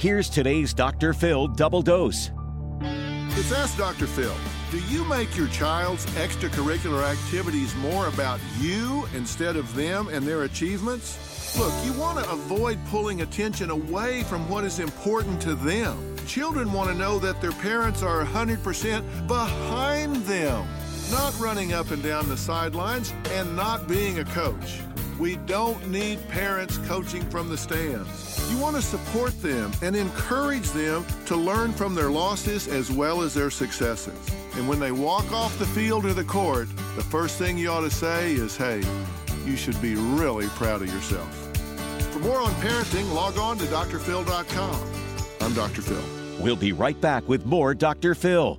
Here's today's Dr. Phil double dose. It's Ask Dr. Phil. Do you make your child's extracurricular activities more about you instead of them and their achievements? Look, you want to avoid pulling attention away from what is important to them. Children want to know that their parents are 100% behind them, not running up and down the sidelines and not being a coach. We don't need parents coaching from the stands. You want to support them and encourage them to learn from their losses as well as their successes. And when they walk off the field or the court, the first thing you ought to say is, hey, you should be really proud of yourself. For more on parenting, log on to drphil.com. I'm Dr. Phil. We'll be right back with more Dr. Phil.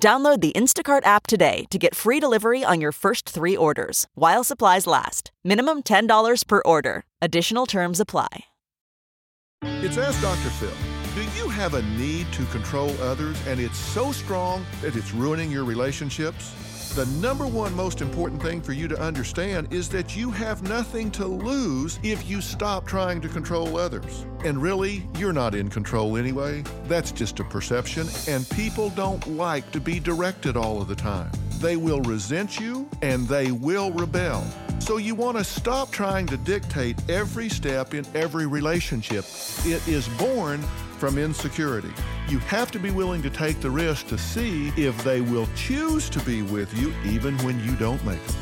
Download the Instacart app today to get free delivery on your first three orders while supplies last. Minimum $10 per order. Additional terms apply. It's Ask Dr. Phil. Do you have a need to control others and it's so strong that it's ruining your relationships? The number one most important thing for you to understand is that you have nothing to lose if you stop trying to control others. And really, you're not in control anyway. That's just a perception, and people don't like to be directed all of the time. They will resent you and they will rebel. So you want to stop trying to dictate every step in every relationship. It is born from insecurity. You have to be willing to take the risk to see if they will choose to be with you even when you don't make them.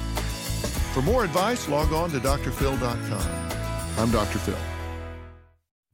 For more advice, log on to drphil.com. I'm Dr. Phil.